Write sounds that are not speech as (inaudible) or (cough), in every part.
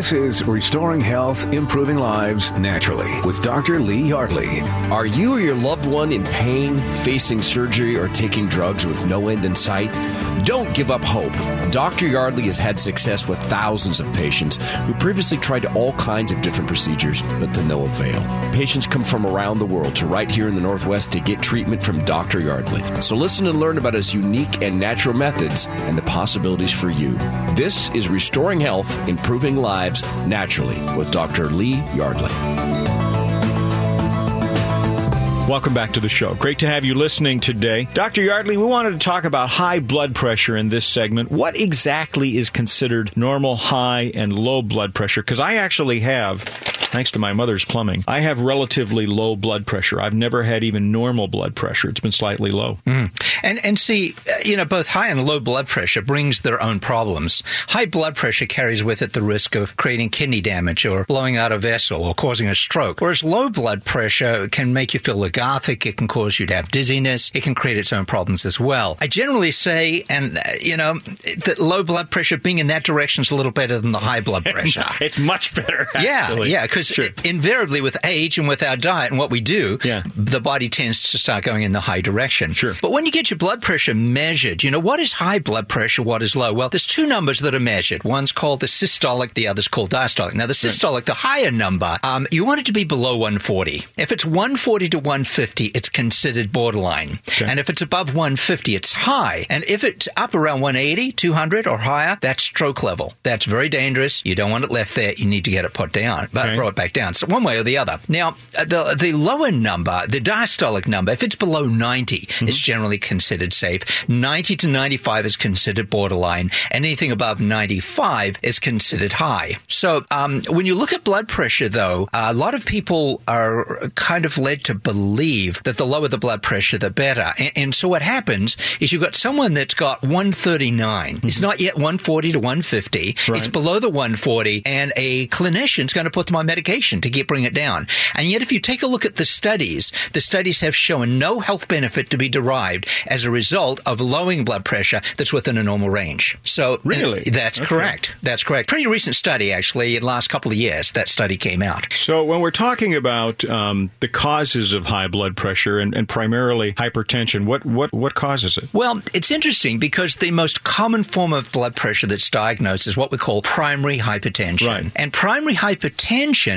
This is Restoring Health, Improving Lives Naturally with Dr. Lee Yardley. Are you or your loved one in pain, facing surgery, or taking drugs with no end in sight? Don't give up hope. Dr. Yardley has had success with thousands of patients who previously tried all kinds of different procedures, but to no avail. Patients come from around the world to right here in the Northwest to get treatment from Dr. Yardley. So listen and learn about his unique and natural methods and the possibilities for you. This is Restoring Health, Improving Lives Naturally with Dr. Lee Yardley. Welcome back to the show. Great to have you listening today. Dr. Yardley, we wanted to talk about high blood pressure in this segment. What exactly is considered normal, high, and low blood pressure? Because I actually have thanks to my mother's plumbing, I have relatively low blood pressure. I've never had even normal blood pressure. It's been slightly low. Mm. And and see, uh, you know, both high and low blood pressure brings their own problems. High blood pressure carries with it the risk of creating kidney damage or blowing out a vessel or causing a stroke. Whereas low blood pressure can make you feel lethargic. It can cause you to have dizziness. It can create its own problems as well. I generally say, and uh, you know, that low blood pressure being in that direction is a little better than the high blood (laughs) pressure. it's much better. Actually. Yeah, yeah, because sure. invariably with age and with our diet and what we do, yeah. the body tends to start going in the high direction. Sure. But when you get your blood pressure measured, you know, what is high blood pressure? What is low? Well, there's two numbers that are measured. One's called the systolic, the other's called diastolic. Now, the systolic, right. the higher number, um, you want it to be below 140. If it's 140 to 150, it's considered borderline. Okay. And if it's above 150, it's high. And if it's up around 180, 200 or higher, that's stroke level. That's very dangerous. You don't want it left there. You need to get it put down, but okay. Brought back down. So one way or the other. Now, uh, the, the lower number, the diastolic number, if it's below 90, mm-hmm. it's generally considered safe. 90 to 95 is considered borderline. And anything above 95 is considered high. So um, when you look at blood pressure, though, a lot of people are kind of led to believe that the lower the blood pressure, the better. And, and so what happens is you've got someone that's got 139. Mm-hmm. It's not yet 140 to 150. Right. It's below the 140, and a clinician's going to put them on medication to get bring it down. And yet, if you take a look at the studies, the studies have shown no health benefit to be derived as a result of lowering blood pressure that's within a normal range. So really, that's okay. correct. That's correct. Pretty recent study, actually, in the last couple of years, that study came out. So when we're talking about um, the causes of high blood pressure and, and primarily hypertension, what what what causes it? Well, it's interesting because the most common form of blood pressure that's diagnosed is what we call primary hypertension. Right. And primary hypertension,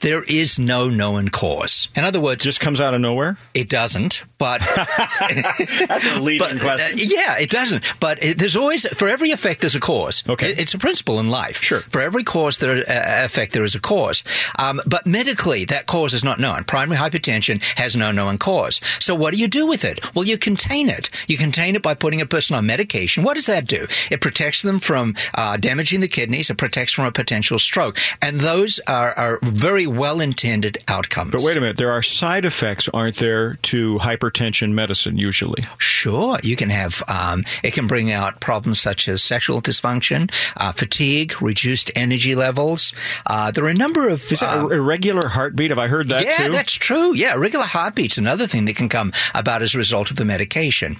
there is no known cause. In other words, it just comes out of nowhere. It doesn't. But (laughs) that's a leading but, question. Uh, yeah, it doesn't. But it, there's always for every effect there's a cause. Okay, it, it's a principle in life. Sure. For every cause there uh, effect there is a cause. Um, but medically, that cause is not known. Primary hypertension has no known cause. So what do you do with it? Well, you contain it. You contain it by putting a person on medication. What does that do? It protects them from uh, damaging the kidneys. It protects from a potential stroke. And those are, are very well intended outcomes. But wait a minute. There are side effects, aren't there, to hypertension medicine usually? Sure. You can have, um, it can bring out problems such as sexual dysfunction, uh, fatigue, reduced energy levels. Uh, there are a number of. Is uh, irregular heartbeat? Have I heard that yeah, too? that's true. Yeah, irregular heartbeat's another thing that can come about as a result of the medication.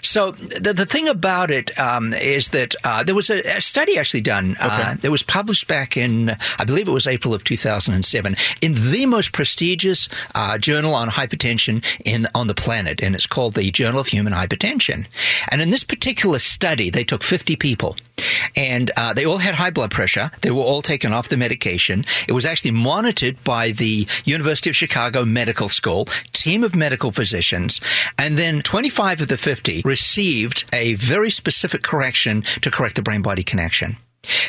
So the, the thing about it um, is that uh, there was a, a, study actually done. Uh, okay. That was published back in, I believe it was April of 2007, in the most prestigious uh, journal on hypertension in on the planet, and it's called the Journal of Human Hypertension. And in this particular study, they took 50 people and uh, they all had high blood pressure. They were all taken off the medication. It was actually monitored by the University of Chicago Medical School team of medical physicians, and then 25 of the 50 received a very specific correction to correct the brain body connection.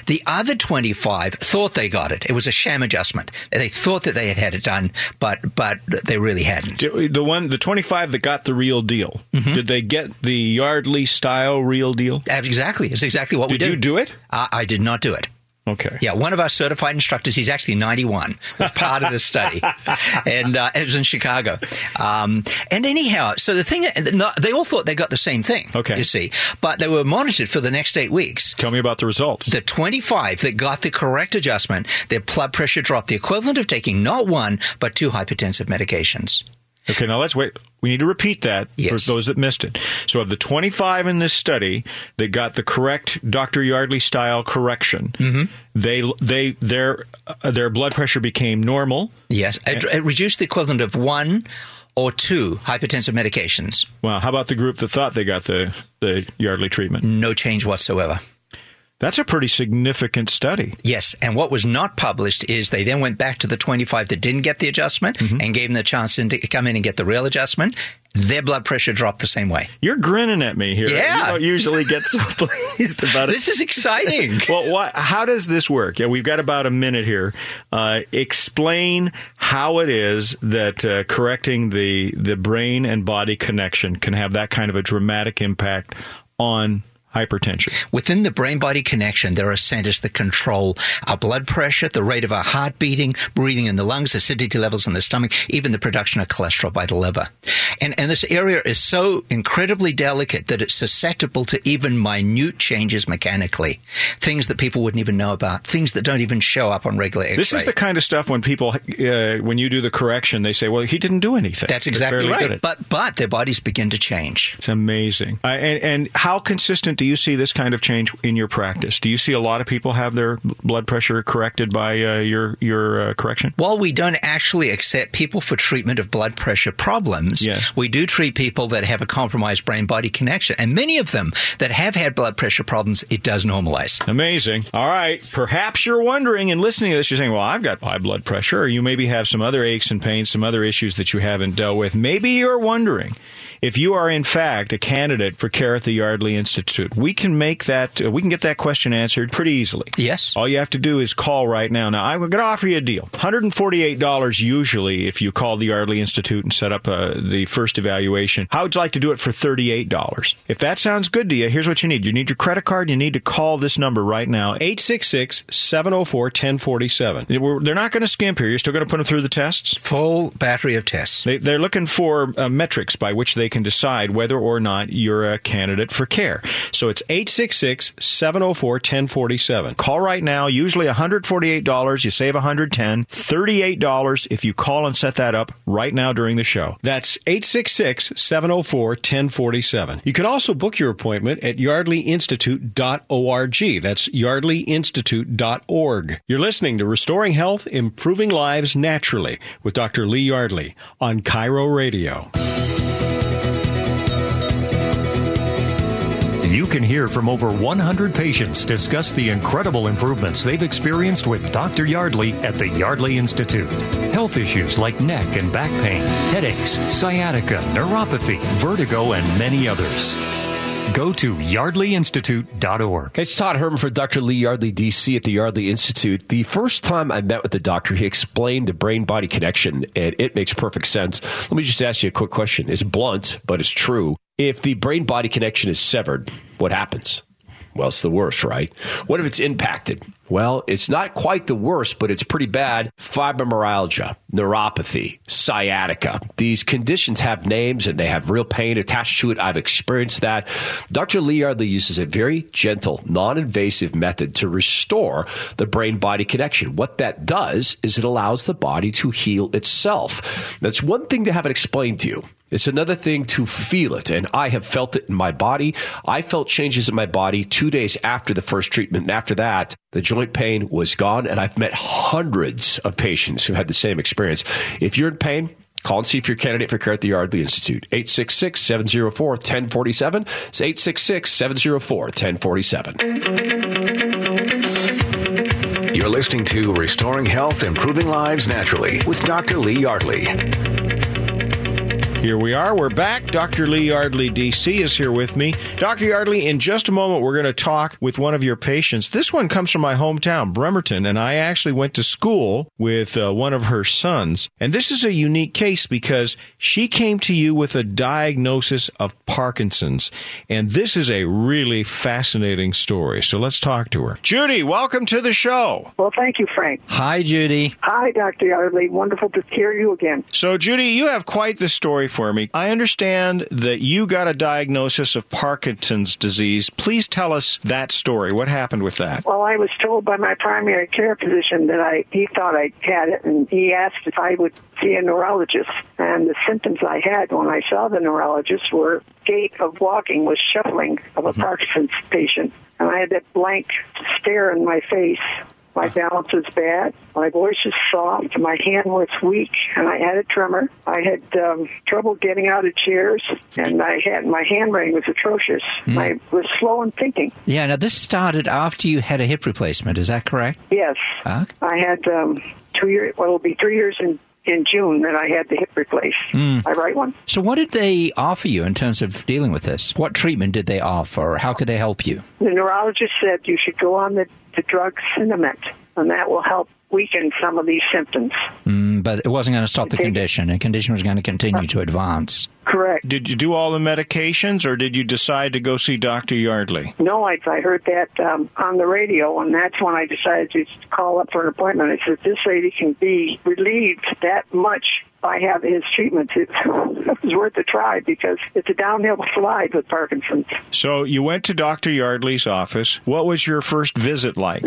The other 25 thought they got it. It was a sham adjustment. They thought that they had had it done, but but they really hadn't. The one, the 25 that got the real deal, mm-hmm. did they get the Yardley style real deal? Exactly. It's exactly what did we did. Did you do it? Uh, I did not do it. Okay. Yeah, one of our certified instructors, he's actually 91, was part of the study. (laughs) and uh, it was in Chicago. Um, and anyhow, so the thing, they all thought they got the same thing. Okay. You see. But they were monitored for the next eight weeks. Tell me about the results. The 25 that got the correct adjustment, their blood pressure dropped the equivalent of taking not one, but two hypertensive medications. Okay, now let's wait. We need to repeat that Yes. for those that missed it. So, of the 25 in this study that got the correct Dr. Yardley style correction, Mm-hmm. they they their uh, their blood pressure became normal. Yes, it, it reduced the equivalent of one or two hypertensive medications. Wow, how about the group that thought they got the the Yardley treatment? No change whatsoever. That's a pretty significant study. Yes, and what was not published is they then went back to the 25 that didn't get the adjustment and gave them the chance to come in and get the real adjustment. Their blood pressure dropped the same way. You're grinning at me here. Yeah. You don't usually get so (laughs) pleased about it. This is exciting. (laughs) Well, what? How does this work? Yeah, we've got about a minute here. Uh, explain how it is that uh, correcting the the brain and body connection can have that kind of a dramatic impact on hypertension. Within the brain body connection, there are centers that control our blood pressure, the rate of our heart beating, breathing in the lungs, acidity levels in the stomach, even the production of cholesterol by the liver. And, and this area is so incredibly delicate that it's susceptible to even minute changes mechanically. Things that people wouldn't even know about, things that don't even show up on regular x-ray. This is the kind of stuff when people, uh, when you do the correction, they say, "Well, he didn't do anything." That's exactly right. But, but their bodies begin to change. It's amazing. Uh, and, and how consistent do you see this kind of change in your practice? Do you see a lot of people have their blood pressure corrected by uh, your your uh, correction? While we don't actually accept people for treatment of blood pressure problems, Yes. we do treat people that have a compromised brain body connection. And many of them that have had blood pressure problems, it does normalize. Amazing. All right. Perhaps you're wondering and listening to this, you're saying, well, I've got high blood pressure, or you maybe have some other aches and pains, some other issues that you haven't dealt with. Maybe you're wondering if you are, in fact, a candidate for care at the Yardley Institute. We can make that, uh, we can get that question answered pretty easily. Yes. All you have to do is call right now. Now, I'm going to offer you a deal. $148 usually if you call the Yardley Institute and set up uh, the first evaluation. How would you like to do it for $38? If that sounds good to you, here's what you need. You need your credit card. You need to call this number right now, 866-704-1047. They're not going to skimp here. You're still going to put them through the tests? Full battery of tests. They, they're looking for uh, metrics by which they can decide whether or not you're a candidate for care. So it's 866 704 1047. Call right now. Usually $148. You save 110. $38 if you call and set that up right now during the show. That's 866 704 1047. You can also book your appointment at yardleyinstitute.org. That's yardleyinstitute.org. You're listening to Restoring Health, Improving Lives Naturally with Dr. Lee Yardley on KIRO Radio. You can hear from over 100 patients discuss the incredible improvements they've experienced with Dr. Yardley at the Yardley Institute. Health issues like neck and back pain, headaches, sciatica, neuropathy, vertigo, and many others. Go to yardleyinstitute.org. It's Todd Herman for Dr. Lee Yardley, DC at the Yardley Institute. The first time I met with the doctor, he explained the brain body connection, and it makes perfect sense. Let me just ask you a quick question. It's blunt, but it's true. If the brain body connection is severed, what happens? Well, it's the worst, right? What if it's impacted? Well, it's not quite the worst, but it's pretty bad. Fibromyalgia, neuropathy, sciatica. These conditions have names and they have real pain attached to it. I've experienced that. Dr. Lee Yardley uses a very gentle, non invasive method to restore the brain body connection. What that does is it allows the body to heal itself. That's one thing to have it explained to you. It's another thing to feel it. And I have felt it in my body. I felt changes in my body two days after the first treatment. And after that, the joint pain was gone. And I've met hundreds of patients who had the same experience. If you're in pain, Call and see if you're a candidate for care at the Yardley Institute. 866 704 1047. It's 866 704 1047. You're listening to Restoring Health, Improving Lives Naturally with Dr. Lee Yardley. Here we are. We're back. Dr. Lee Yardley, DC, is here with me. Dr. Yardley, in just a moment, we're going to talk with one of your patients. This one comes from my hometown, Bremerton, and I actually went to school with uh, one of her sons. And this is a unique case because she came to you with a diagnosis of Parkinson's. And this is a really fascinating story. So let's talk to her. Judy, welcome to the show. Well, thank you, Frank. Hi, Judy. Hi, Dr. Yardley. Wonderful to hear you again. So, Judy, you have quite the story for me. I understand that you got a diagnosis of Parkinson's disease. Please tell us that story. What happened with that? Well, I was told by my primary care physician that I he thought I had it, and he asked if I would see a neurologist. And the symptoms I had when I saw the neurologist were gait of walking was shuffling of a Mm-hmm. Parkinson's patient, and I had that blank stare in my face. My balance was bad. My voice was soft. My hand was weak, and I had a tremor. I had um, trouble getting out of chairs, and I had my handwriting was atrocious. Hmm. I was slow in thinking. Yeah, now this started after you had a hip replacement, is that correct? Yes, Ah. I had um, two years. Well, it'll be three years in in June that I had the hip replaced. I right one. So, what did they offer you in terms of dealing with this? What treatment did they offer? How could they help you? The neurologist said you should go on the, the drug Sinemet, and that will help weaken some of these symptoms. Mm, but it wasn't going to stop the condition. The condition was going to continue to advance. Correct. Did you do all the medications or did you decide to go see Dr. Yardley? No, I, I heard that um, on the radio, and that's when I decided to call up for an appointment. I said, this lady can be relieved that much by having his treatment. It, (laughs) it was worth a try because it's a downhill slide with Parkinson's. So you went to Dr. Yardley's office. What was your first visit like?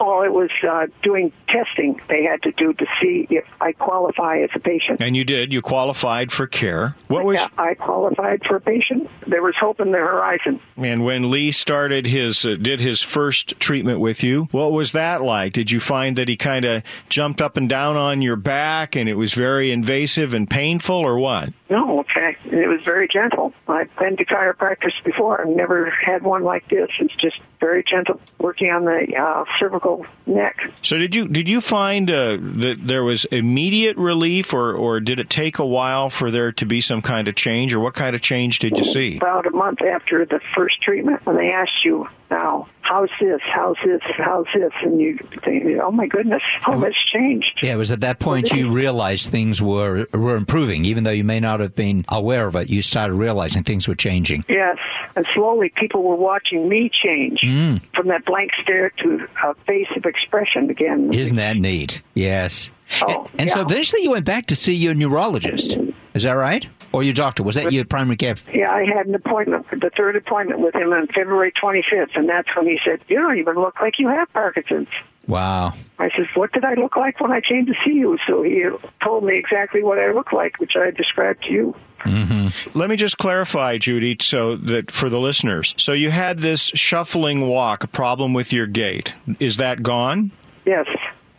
Oh, it was uh, doing testing they had to do to see if I qualify as a patient. And you did. You qualified for care. What was Yeah, I qualified for a patient. There was hope in the horizon. and when Lee started his uh, did his first treatment with you, what was that like? Did you find that he kind of jumped up and down on your back and it was very invasive and painful or what? No, okay. It was very gentle. I've been to chiropractors before I've never had one like this. It's just very gentle, working on the uh, cervical neck. So did you did you find uh, that there was immediate relief or or did it take a while for there to be some kind of change or what kind of change did you see? About a month after the first treatment, when they asked you, now, how's this, how's this, how's this, and you think, oh my goodness, how much changed. Yeah, it was at that point you realized things were were improving, even though you may not have been aware of it. You started realizing things were changing. Yes, and slowly people were watching me change Mm. from that blank stare to a face of expression again. Isn't that neat? Yes. Oh, and, and so eventually you went back to see your neurologist. Is that right? Or your doctor? Was that your primary care? Yeah, I had an appointment, the third appointment with him on February 25th, and that's when he said, You don't even look like you have Parkinson's. Wow. I said, What did I look like when I came to see you? So he told me exactly what I looked like, which I described to you. Mm-hmm. Let me just clarify, Judy, so that for the listeners. So you had this shuffling walk, problem with your gait. Is that gone? Yes,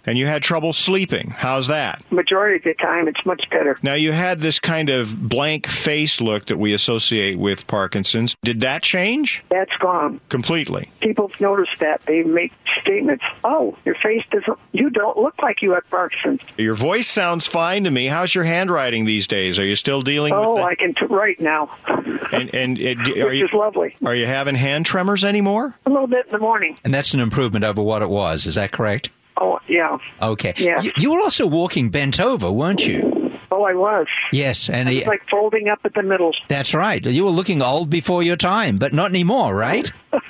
And you had trouble sleeping. How's that? majority of the time it's much better. Now you had this kind of blank face look that we associate with Parkinson's. Did that change That's gone. completely? People notice that. They make statements, Oh, your face doesn't, you don't look like you have Parkinson's. Your voice sounds fine to me. How's your handwriting these days? Are you still dealing Oh, with I that? can t- write now, And and d- are which you is lovely. are you having hand tremors anymore? A little bit in the morning. And that's an improvement over what it was. Is that correct? Oh, yeah. Okay. Yeah. You, you were also walking bent over, weren't you? Oh, I was. Yes. And It's like folding up at the middle. that's right. You were looking old before your time, but not anymore, right? (laughs)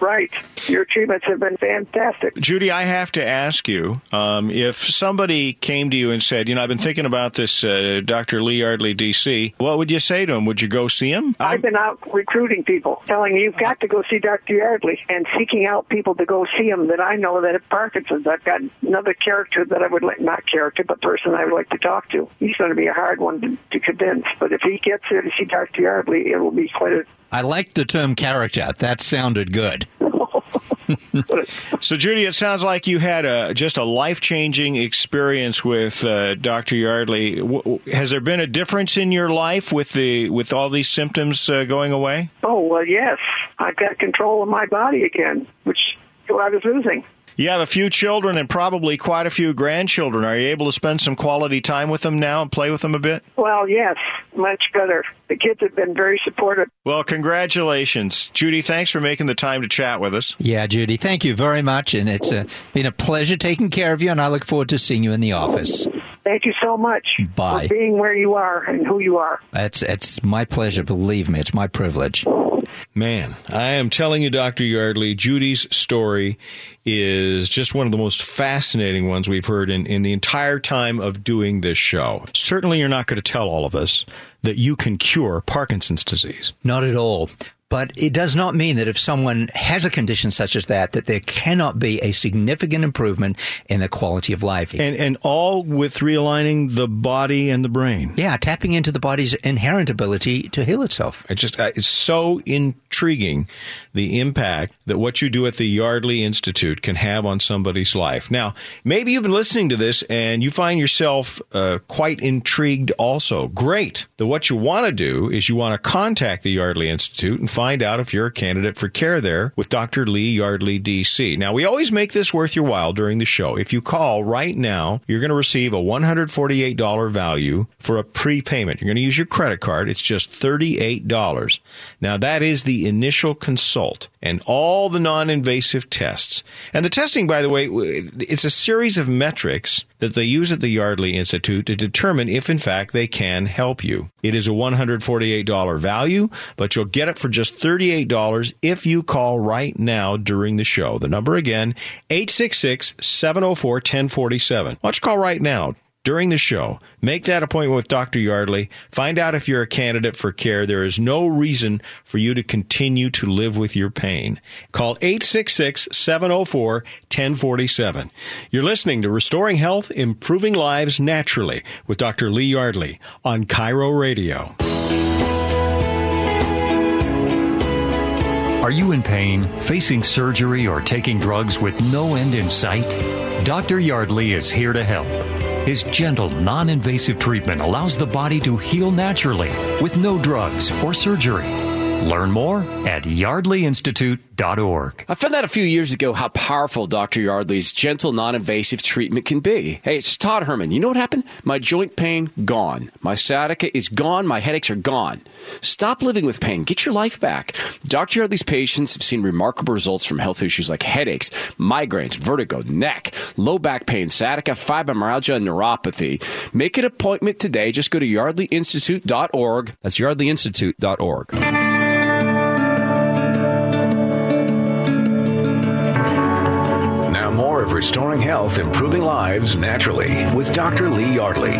Right. Your treatments have been fantastic. Judy, I have to ask you um, if somebody came to you and said, you know, I've been thinking about this uh, Dr. Lee Yardley, D.C., what would you say to him? Would you go see him? I've been out recruiting people, telling you've got to go see Dr. Yardley, and seeking out people to go see him that I know that have Parkinson's. I've got another character that I would like, not character, but person I would like to talk to. He's going to be a hard one to, to convince, but if he gets there to see Dr. Yardley, it will be quite a. I liked the term character. That sounded good. So, Judy, it sounds like you had a just a life changing experience with uh, Dr. Yardley. W- w- has there been a difference in your life with the with all these symptoms uh, going away? Oh, well, yes. I've got control of my body again, which I was losing. You have a few children and probably quite a few grandchildren. Are you able to spend some quality time with them now and play with them a bit? Well, yes, much better. The kids have been very supportive. Well, congratulations, Judy. Thanks for making the time to chat with us. Yeah, Judy, thank you very much. And it's uh, been a pleasure taking care of you, and I look forward to seeing you in the office. Thank you so much Bye. for being where you are and who you are. It's, it's my pleasure, believe me. It's my privilege. Man, I am telling you, Dr. Yardley, Judy's story is just one of the most fascinating ones we've heard in, in the entire time of doing this show. Certainly, you're not going to tell all of us that you can cure Parkinson's disease. Not at all. But it does not mean that if someone has a condition such as that, that there cannot be a significant improvement in the quality of life. And, and all with realigning the body and the brain. Yeah, tapping into the body's inherent ability to heal itself. It just uh, it's so intriguing the impact that what you do at the Yardley Institute can have on somebody's life. Now, maybe you've been listening to this and you find yourself uh, quite intrigued also. Great. The what you want to do is you want to contact the Yardley Institute and find out if you're a candidate for care there with Dr. Lee Yardley, DC. Now, we always make this worth your while during the show. If you call right now, you're going to receive a $148 value for a prepayment. You're going to use your credit card. It's just $38. Now, that is the initial consult and all the non-invasive tests. And the testing, by the way, it's a series of metrics that they use at the Yardley Institute to determine if in fact they can help you. It is a $148 value, but you'll get it for just $38 if you call right now during the show. The number again, 866-704-1047. Why don't you call right now? During the show. Make that appointment with Dr. Yardley. Find out if you're a candidate for care. There is no reason for you to continue to live with your pain. Call 866 704 1047. You're listening to Restoring Health, Improving Lives Naturally with Dr. Lee Yardley on KIRO Radio. Are you in pain, facing surgery, or taking drugs with no end in sight? Dr. Yardley is here to help. His gentle, non invasive treatment allows the body to heal naturally with no drugs or surgery. Learn more at yardleyinstitute.org. I found out a few years ago how powerful Dr. Yardley's gentle, non invasive treatment can be. Hey, it's Todd Herman. You know what happened? My joint pain, gone. My sciatica is gone. My headaches are gone. Stop living with pain. Get your life back. Dr. Yardley's patients have seen remarkable results from health issues like headaches, migraines, vertigo, neck, low back pain, sciatica, fibromyalgia, and neuropathy. Make an appointment today. Just go to yardleyinstitute.org. That's yardleyinstitute.org. of Restoring Health, Improving Lives Naturally with Dr. Lee Yardley.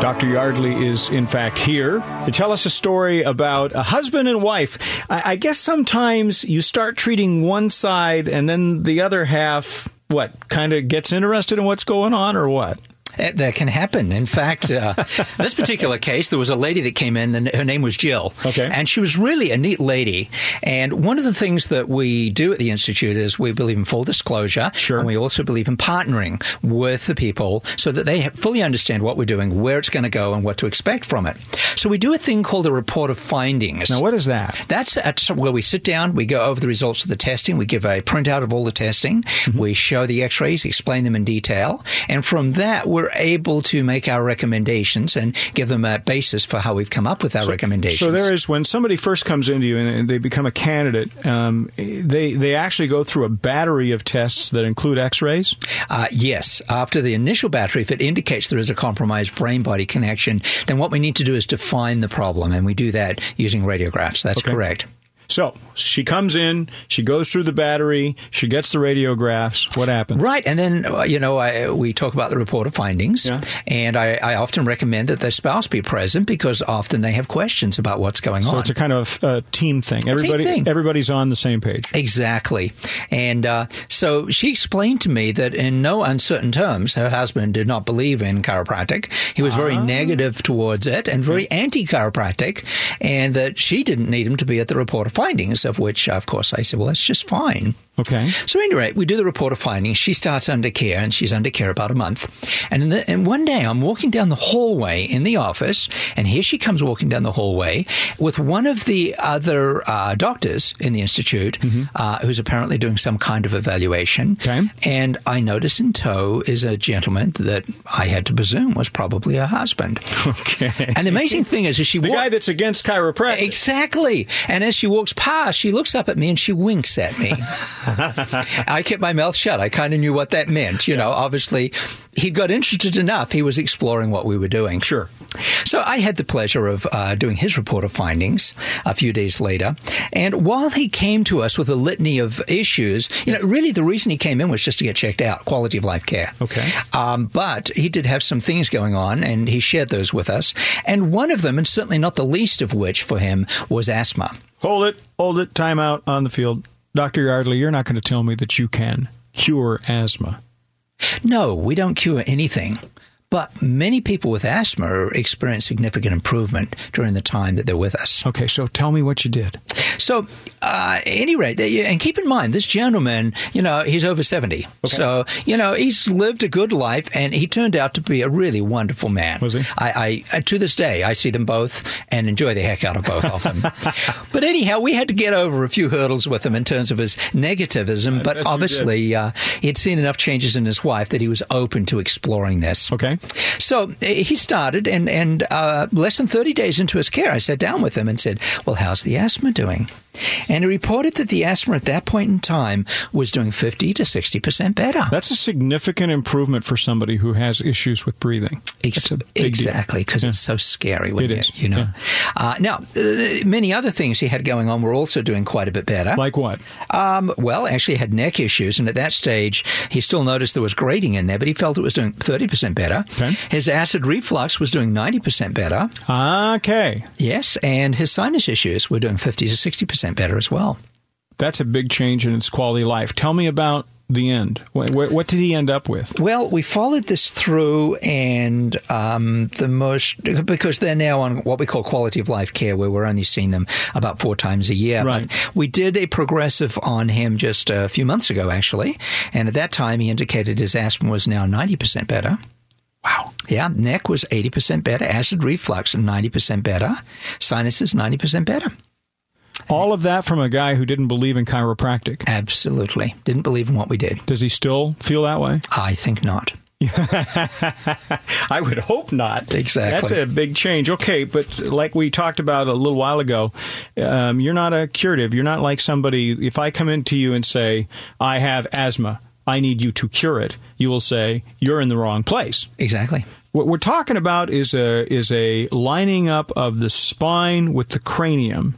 Dr. Yardley is, in fact, here to tell us a story about a husband and wife. I, I guess sometimes you start treating one side and then the other half, what, kind of gets interested in what's going on or what? That can happen. In fact, uh, (laughs) this particular case, there was a lady that came in, and her name was Jill. Okay. And she was really a neat lady. And one of the things that we do at the Institute is we believe in full disclosure. Sure. And we also believe in partnering with the people so that they fully understand what we're doing, where it's going to go, and what to expect from it. So we do a thing called a report of findings. Now, what is that? That's at where we sit down, we go over the results of the testing, we give a printout of all the testing, Mm-hmm. we show the x rays, explain them in detail, and from that, we're able to make our recommendations and give them a basis for how we've come up with our recommendations. So there is when somebody first comes into you and they become a candidate, um, they they actually go through a battery of tests that include X-rays. Uh, yes, after the initial battery, if it indicates there is a compromised brain body connection, then what we need to do is define the problem, and we do that using radiographs. That's Okay. correct. So she comes in, she goes through the battery, she gets the radiographs. What happens? Right, and then uh, you know I, we talk about the report of findings, Yeah. and I, I often recommend that their spouse be present because often they have questions about what's going So on. So it's a kind of uh, team thing. Everybody, thing. everybody's on the same page. Exactly. And uh, so she explained to me that in no uncertain terms, her husband did not believe in chiropractic. He was very negative towards it and very anti chiropractic, and that she didn't need him to be at the report of findings, of which, of course, I said, well, that's just fine. Okay. So, at any rate, we do the report of findings. She starts under care, and she's under care about a month. And, in the, and one day, I'm walking down the hallway in the office, and here she comes walking down the hallway with one of the other uh, doctors in the institute, uh, who's apparently doing some kind of evaluation. Okay. And I notice in tow is a gentleman that I had to presume was probably her husband. Okay. And the amazing thing is, as she the walks. guy that's against chiropractic. Exactly. And as she walks past, she looks up at me and she winks at me. (laughs) I kept my mouth shut. I kind of knew what that meant. You know, obviously, he got interested enough. He was exploring what we were doing. Sure. So I had the pleasure of uh, doing his report of findings a few days later. And while he came to us with a litany of issues, you know, really the reason he came in was just to get checked out, quality of life care. Okay. Um, but he did have some things going on, and he shared those with us. And one of them, and certainly not the least of which for him, was asthma. Hold it, hold it, time out on the field. Dr. Yardley, you're not going to tell me that you can cure asthma. No, we don't cure anything. But many people with asthma experience significant improvement during the time that they're with us. Okay, so tell me what you did. So, uh, at any rate, and keep in mind, this gentleman, you know, he's over 70. Okay. So, you know, he's lived a good life and he turned out to be a really wonderful man. Was he? I, I to this day, I see them both and enjoy the heck out of both of them. (laughs) but anyhow, we had to get over a few hurdles with him in terms of his negativism, but obviously, uh, he'd seen enough changes in his wife that he was open to exploring this. Okay. So eh, he started, and, and uh, less than 30 days into his care, I sat down with him and said, Well, how's the asthma doing? And he reported that the asthma at that point in time was doing 50 to 60% better. That's a significant improvement for somebody who has issues with breathing. Ex- exactly, because yeah. it's so scary. When it is. You know. Yeah. Uh, now, uh, many other things he had going on were also doing quite a bit better. Like what? Um, well, actually, he had neck issues, and at that stage, he still noticed there was grating in there, but he felt it was doing 30% better. Okay. His acid reflux was doing 90% better. Okay. Yes, and his sinus issues were doing 50 to 60% better as well. That's a big change in his quality of life. Tell me about the end? What, what, did he end up with? Well, we followed this through, and um, the most because they're now on what we call quality of life care, where we're only seeing them about four times a year. Right. But we did a progressive on him just a few months ago, actually, and at that time he indicated his asthma was now ninety percent better. Wow. Yeah, neck was 80% better, acid reflux 90% better, sinuses 90% better. All of that from a guy who didn't believe in chiropractic. Absolutely. Didn't believe in what we did. Does he still feel that way? I think not. (laughs) I would hope not. Exactly. That's a big change. Okay, but like we talked about a little while ago, um, you're not a curative. You're not like somebody. If I come into you and say, I have asthma, I need you to cure it, you will say, you're in the wrong place. Exactly. What we're talking about is a is a lining up of the spine with the cranium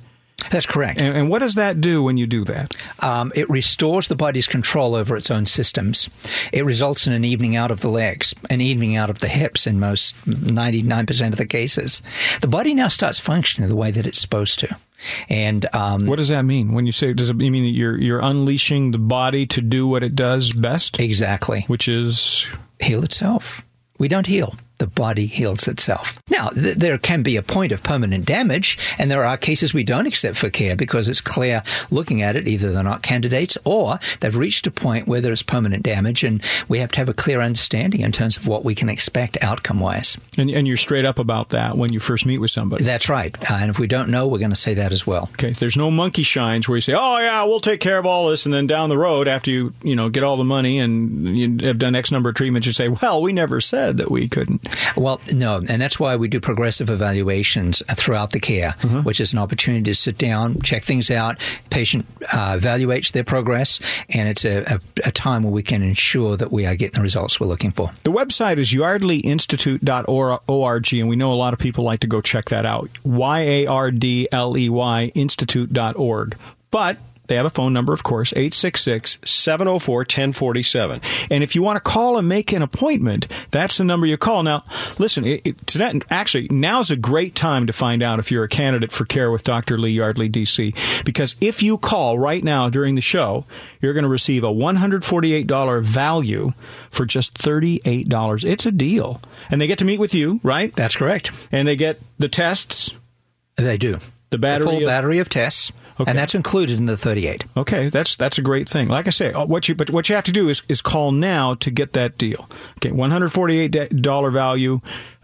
that's correct. And, and, what does that do when you do that? Um, it restores the body's control over its own systems. It results in an evening out of the legs, an evening out of the hips in most 99% of the cases. The body now starts functioning the way that it's supposed to. And um, what does that mean when you say? Does it mean that you're you're unleashing the body to do what it does best? Exactly. Which is heal itself. We don't heal the body heals itself. Now, th- there can be a point of permanent damage, and there are cases we don't accept for care because it's clear looking at it, either they're not candidates or they've reached a point where there's permanent damage, and we have to have a clear understanding in terms of what we can expect outcome wise. And, and you're straight up about that when you first meet with somebody. That's right. Uh, and if we don't know, we're going to say that as well. Okay. There's no monkey shines where you say, oh, yeah, we'll take care of all this, and then down the road, after you, you know, get all the money and you have done X number of treatments, you say, well, we never said that we couldn't. Well, no, and that's why we do progressive evaluations throughout the care, mm-hmm. which is an opportunity to sit down, check things out. Patient uh, evaluates their progress, and it's a, a, a, time where we can ensure that we are getting the results we're looking for. The website is yardleyinstitute.org, and we know a lot of people like to go check that out. Y A R D L E Y institute.org. But they have a phone number, of course, 866 704 1047. And if you want to call and make an appointment, that's the number you call. Now, listen, it, it, today, actually, now's a great time to find out if you're a candidate for care with Dr. Lee Yardley, DC. Because if you call right now during the show, you're going to receive a $148 value for just $38. It's a deal. And they get to meet with you, right? That's correct. And they get the tests. They do. The battery. The full of, battery of tests. Okay. And that's included in the 38. Okay, that's that's a great thing. Like I say, uh, what you but what you have to do is is call now to get that deal. Okay, $148 value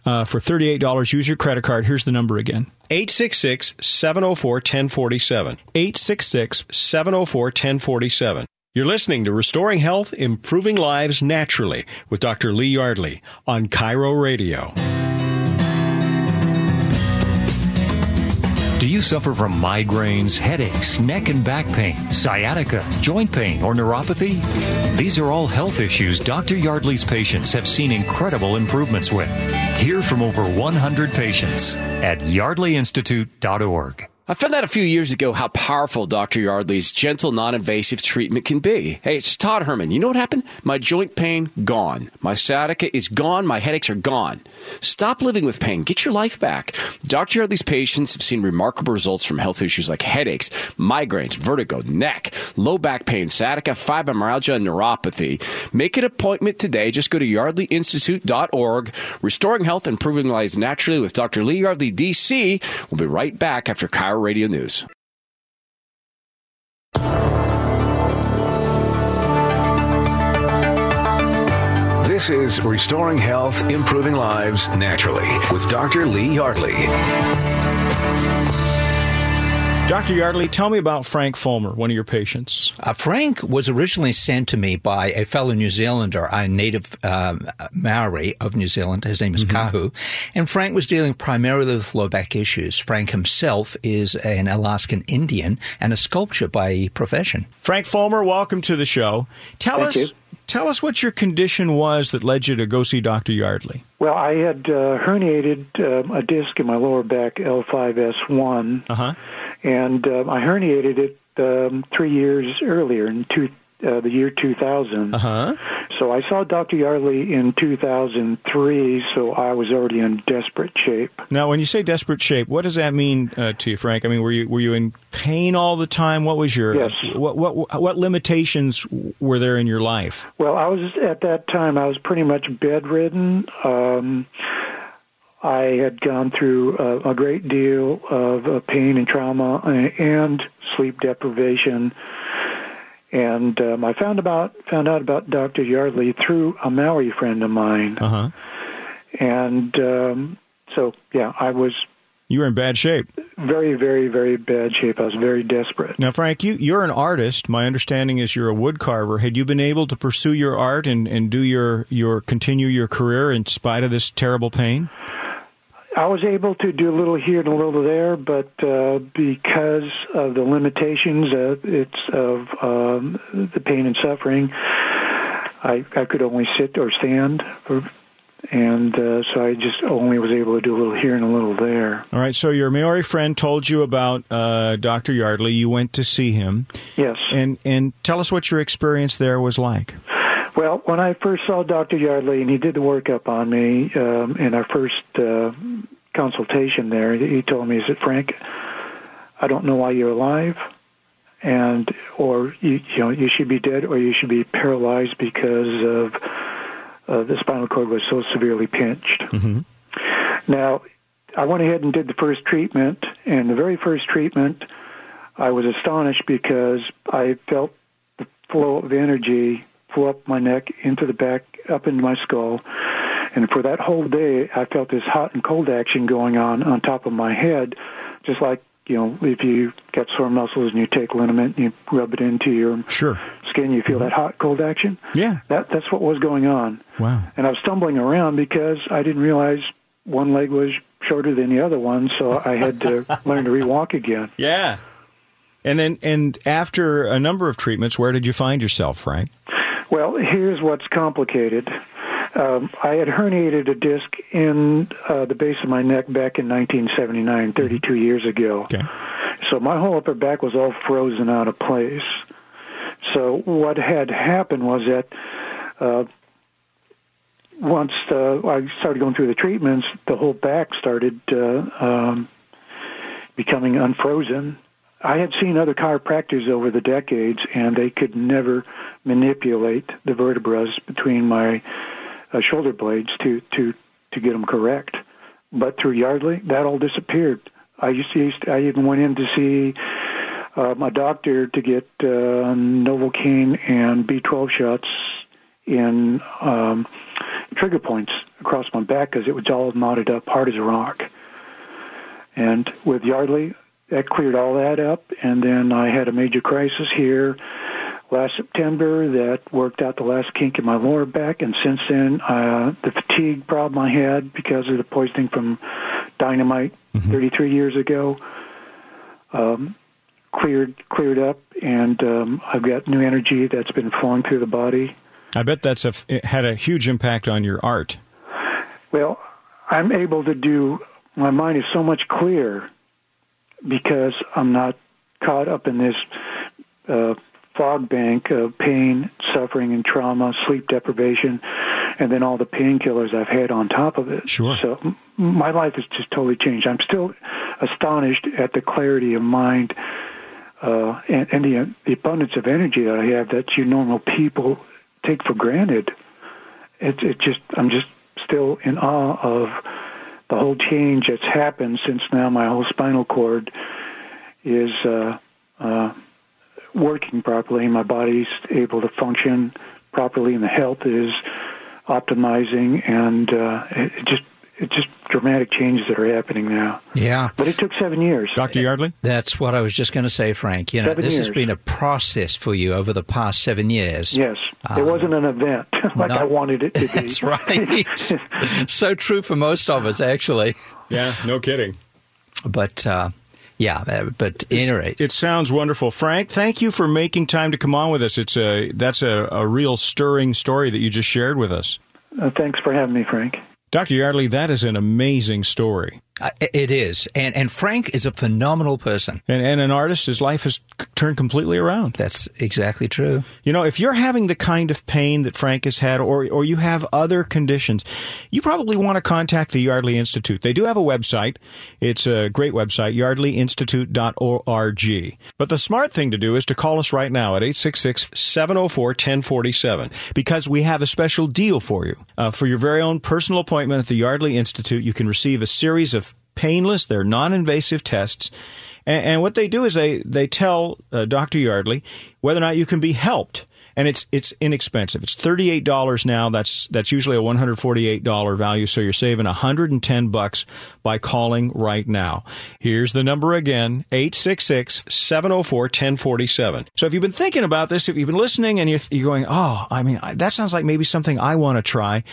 uh, for $38. Use your credit card. Here's the number again. 866 704 1047. 866 704 1047. You're listening to Restoring Health, Improving Lives Naturally with Dr. Lee Yardley on KIRO Radio. You suffer from migraines, headaches, neck and back pain, sciatica, joint pain, or neuropathy? These are all health issues Dr. Yardley's patients have seen incredible improvements with. Hear from over 100 patients at yardleyinstitute.org. I found out a few years ago how powerful Dr. Yardley's gentle, non invasive treatment can be. Hey, it's Todd Herman. You know what happened? My joint pain, gone. My sciatica is gone. My headaches are gone. Stop living with pain. Get your life back. Dr. Yardley's patients have seen remarkable results from health issues like headaches, migraines, vertigo, neck, low back pain, sciatica, fibromyalgia, and neuropathy. Make an appointment today. Just go to yardleyinstitute.org. Restoring health, and improving lives naturally with Dr. Lee Yardley, DC. We'll be right back after Radio News. This is Restoring Health, Improving Lives Naturally with Dr. Lee Yardley. Dr. Yardley, tell me about Frank Fulmer, one of your patients. Uh, Frank was originally sent to me by a fellow New Zealander, a native um, Maori of New Zealand. His name is Mm-hmm. Kahu. And Frank was dealing primarily with low back issues. Frank himself is an Alaskan Indian and a sculptor by profession. Frank Fulmer, welcome to the show. Tell Thank us you. Tell us what your condition was that led you to go see Dr. Yardley. Well, I had uh, herniated um, a disc in my lower back, L5S1, Uh-huh. and um, I herniated it um, three years earlier in two, uh, the year 2000. Uh-huh. So I saw Dr. Yardley in 2003, so I was already in desperate shape. Now, when you say desperate shape, what does that mean uh, to you, Frank? I mean, were you were you in pain all the time? What was your Yes. what what what limitations were there in your life? Well, I was at that time. I was pretty much bedridden. Um, I had gone through uh, a great deal of uh, pain and trauma and, and sleep deprivation. And um, I found about found out about Dr. Yardley through a Maori friend of mine, Uh-huh. and um, so yeah, I was You were in bad shape. very, very, very bad shape. I was very desperate. Now, Frank, you you're an artist. My understanding is you're a wood carver. Had you been able to pursue your art and, and do your your continue your career in spite of this terrible pain? I was able to do a little here and a little there, but uh, because of the limitations uh, it's of um, the pain and suffering, I, I could only sit or stand, for, and uh, so I just only was able to do a little here and a little there. All right. So your Maori friend told you about uh, Dr. Yardley. You went to see him, Yes. and and tell us what your experience there was like. Well, when I first saw Dr. Yardley and he did the workup on me um, in our first uh, consultation there, he told me, "Is it Frank? I don't know why you're alive, and or you, you know you should be dead or you should be paralyzed because of uh, the spinal cord was so severely pinched." Mm-hmm. Now, I went ahead and did the first treatment, and the very first treatment, I was astonished because I felt the flow of energy up my neck, into the back, up into my skull. And for that whole day, I felt this hot and cold action going on on top of my head, just like, you know, if you got sore muscles and you take liniment and you rub it into your Sure. skin, you feel mm-hmm. that hot, cold action. Yeah. That, that's what was going on. Wow. And I was stumbling around because I didn't realize one leg was shorter than the other one, so I had to (laughs) learn to rewalk again. Yeah. And then and after a number of treatments, where did you find yourself, Frank? Well, here's what's complicated. Um, I had herniated a disc in uh, the base of my neck back in 1979, 32 years ago. Okay. So my whole upper back was all frozen out of place. So what had happened was that uh, once uh, I started going through the treatments, the whole back started uh, um, becoming unfrozen. I had seen other chiropractors over the decades, and they could never manipulate the vertebrae between my uh, shoulder blades to to to get them correct. But through Yardley, that all disappeared. I used to, used to I even went in to see uh, my doctor to get uh, Novocaine and B12 shots in um, trigger points across my back because it was all knotted up, hard as a rock. And with Yardley, that cleared all that up. And then I had a major crisis here last September that worked out the last kink in my lower back. And since then, uh, the fatigue problem I had because of the poisoning from dynamite 33 years ago um, cleared cleared up, and um, I've got new energy that's been flowing through the body. I bet that's a, it had a huge impact on your art. Well, I'm able to do. My mind is so much clearer because I'm not caught up in this uh, fog bank of pain, suffering, and trauma, sleep deprivation, and then all the painkillers I've had on top of it. Sure. So my life has just totally changed. I'm still astonished at the clarity of mind uh, and, and the, the abundance of energy that I have that you normal people take for granted. It, it just I'm just still in awe of the whole change that's happened since now my whole spinal cord is uh, uh, working properly. My body's able to function properly, and the health is optimizing, and uh, it, just it's just dramatic changes that are happening now. Yeah. But it took seven years. Dr. Yardley? That's what I was just going to say, Frank. You know, Seven this has been a process for you over the past seven years. Yes, it wasn't an event (laughs) like no. I wanted it to be. (laughs) That's right. (laughs) so true for most of us, actually. Yeah, no kidding. But uh, yeah, uh, but at any rate, It sounds wonderful, Frank. Thank you for making time to come on with us. It's a that's a, a real stirring story that you just shared with us, Uh, thanks for having me, Frank. Dr. Yardley. That is an amazing story, it is, and and Frank is a phenomenal person. and and an artist, his life has turned completely around. That's exactly true. You know, if you're having the kind of pain that Frank has had, or or you have other conditions, you probably want to contact the Yardley Institute. They do have a website. It's a great website, yardleyinstitute.org. But the smart thing to do is to call us right now at 866-704-1047 because we have a special deal for you. Uh, for your very own personal appointment at the Yardley Institute, you can receive a series of painless, they're non-invasive tests. And, and what they do is they, they tell uh, Dr. Yardley whether or not you can be helped. And it's it's inexpensive. It's thirty eight dollars now. That's that's usually a one hundred forty eight dollar value. So you're saving hundred and ten bucks by calling right now. Here's the number again: 866-704-1047. So if you've been thinking about this, if you've been listening and you're, you're going, oh, I mean, that sounds like maybe something I want to try,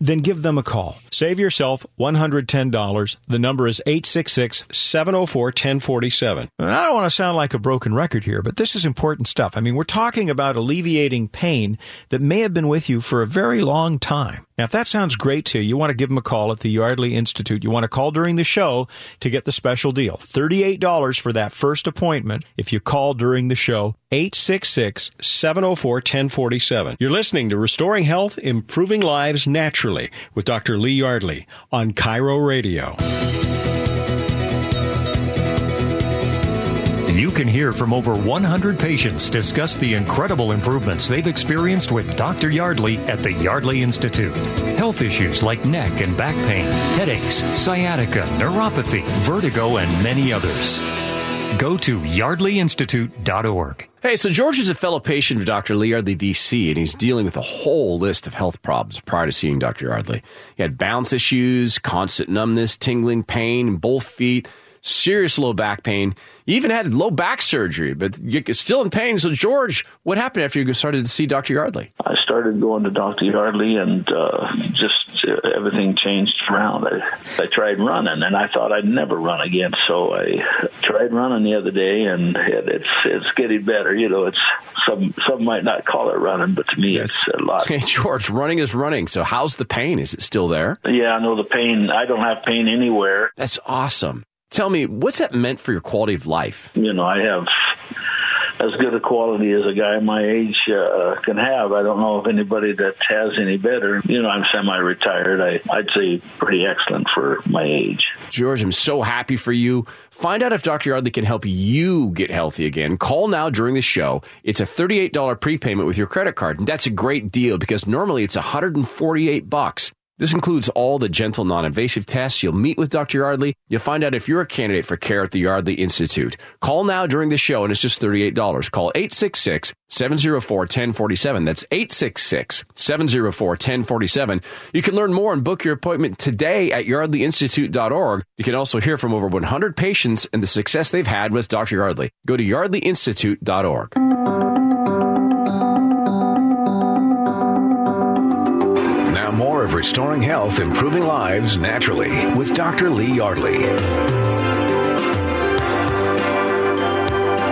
then give them a call. Save yourself one hundred ten dollars. The number is 866-704-1047. And I don't want to sound like a broken record here, but this is important stuff. I mean, we're talking about alleviating pain that may have been with you for a very long time. Now, if that sounds great to you, you want to give them a call at the Yardley Institute. You want to call during the show to get the special deal. $38 for that first appointment if you call during the show. 866-704-1047. You're listening to Restoring Health, Improving Lives Naturally with Dr. Lee Yardley on KIRO Radio. You can hear from over 100 patients discuss the incredible improvements they've experienced with Dr. Yardley at the Yardley Institute. Health issues like neck and back pain, headaches, sciatica, neuropathy, vertigo, and many others. Go to yardleyinstitute.org. Hey, so George is a fellow patient of Dr. Lee Yardley, DC, and he's dealing with a whole list of health problems prior to seeing Dr. Yardley. He had balance issues, constant numbness, tingling pain in both feet, serious low back pain. You even had low back surgery, but you're still in pain. So, George, what happened after you started to see Dr. Yardley? I started going to Dr. Yardley, and uh, just uh, everything changed around. I, I tried running, and I thought I'd never run again. So I tried running the other day, and it, it's it's getting better. You know, it's some some might not call it running, but to me, it's a lot. (laughs) Hey, George, running is running. So, how's the pain? Is it still there? Yeah, I know the pain. I don't have pain anywhere. That's awesome. Tell me, what's that meant for your quality of life? You know, I have as good a quality as a guy my age uh, can have. I don't know if anybody that has any better. You know, I'm semi-retired. I, I'd say pretty excellent for my age. George, I'm so happy for you. Find out if Dr. Yardley can help you get healthy again. Call now during the show. It's a $38 prepayment with your credit card, and that's a great deal because normally it's 148 bucks. This includes all the gentle, non-invasive tests. You'll meet with Dr. Yardley. You'll find out if you're a candidate for care at the Yardley Institute. Call now during the show, and it's just $38. Call 866-704-1047. That's 866-704-1047. You can learn more and book your appointment today at yardleyinstitute.org. You can also hear from over 100 patients and the success they've had with Dr. Yardley. Go to yardleyinstitute.org. Restoring Health, Improving Lives Naturally with Dr. Lee Yardley.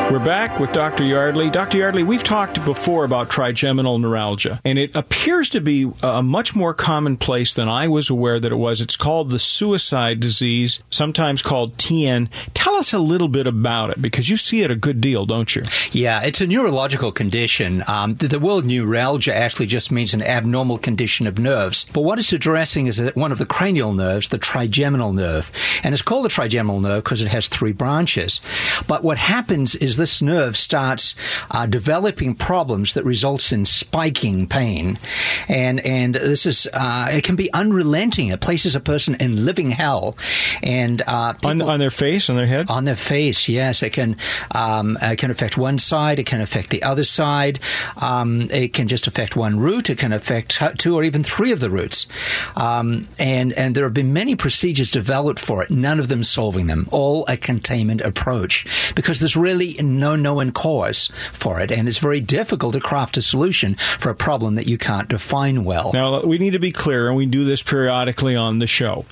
We're back with Dr. Yardley. Dr. Yardley, we've talked before about trigeminal neuralgia, and it appears to be a much more commonplace than I was aware that it was. It's called the suicide disease, sometimes called TN. Tell us a little bit about it because you see it a good deal, don't you? Yeah, it's a neurological condition. Um, the, the word neuralgia actually just means an abnormal condition of nerves. But what it's addressing is one of the cranial nerves, the trigeminal nerve. And it's called the trigeminal nerve because it has three branches. But what happens is this nerve starts uh, developing problems that results in spiking pain, and and this is uh, it can be unrelenting. It places a person in living hell, and uh, on, on their face, on their head, on their face. Yes, it can um, it can affect one side. It can affect the other side. Um, it can just affect one root. It can affect two or even three of the roots. Um, and and there have been many procedures developed for it. None of them solving them. All a containment approach because there's really no known cause for it, and it's very difficult to craft a solution for a problem that you can't define well. Now, we need to be clear, and we do this periodically on the show.